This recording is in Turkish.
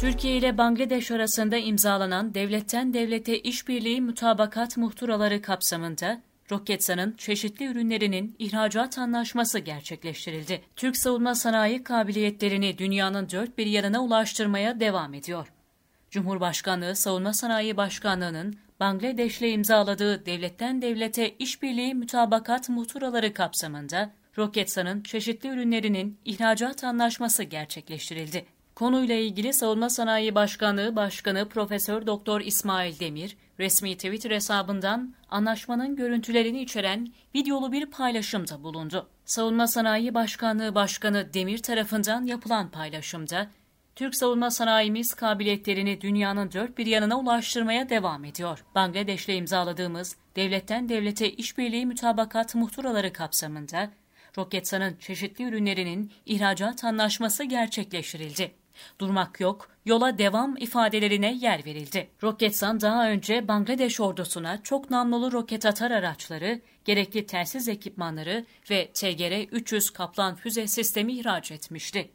Türkiye ile Bangladeş arasında imzalanan devletten devlete işbirliği mutabakat muhturaları kapsamında Roketsan'ın çeşitli ürünlerinin ihracat anlaşması gerçekleştirildi. Türk savunma sanayi kabiliyetlerini dünyanın dört bir yanına ulaştırmaya devam ediyor. Cumhurbaşkanlığı Savunma Sanayi Başkanlığı'nın Bangladeş'le imzaladığı devletten devlete işbirliği mutabakat muhturaları kapsamında Roketsan'ın çeşitli ürünlerinin ihracat anlaşması gerçekleştirildi. Konuyla ilgili Savunma Sanayi Başkanlığı Başkanı Profesör Doktor İsmail Demir, resmi Twitter hesabından anlaşmanın görüntülerini içeren videolu bir paylaşımda bulundu. Savunma Sanayi Başkanlığı Başkanı Demir tarafından yapılan paylaşımda, Türk savunma sanayimiz kabiliyetlerini dünyanın dört bir yanına ulaştırmaya devam ediyor. Bangladeş'le imzaladığımız devletten devlete işbirliği mütabakat muhturaları kapsamında Roketsan'ın çeşitli ürünlerinin ihracat anlaşması gerçekleştirildi. Durmak yok, yola devam ifadelerine yer verildi. Roketsan daha önce Bangladeş ordusuna çok namlulu roket atar araçları, gerekli telsiz ekipmanları ve TGR-300 Kaplan füze sistemi ihraç etmişti.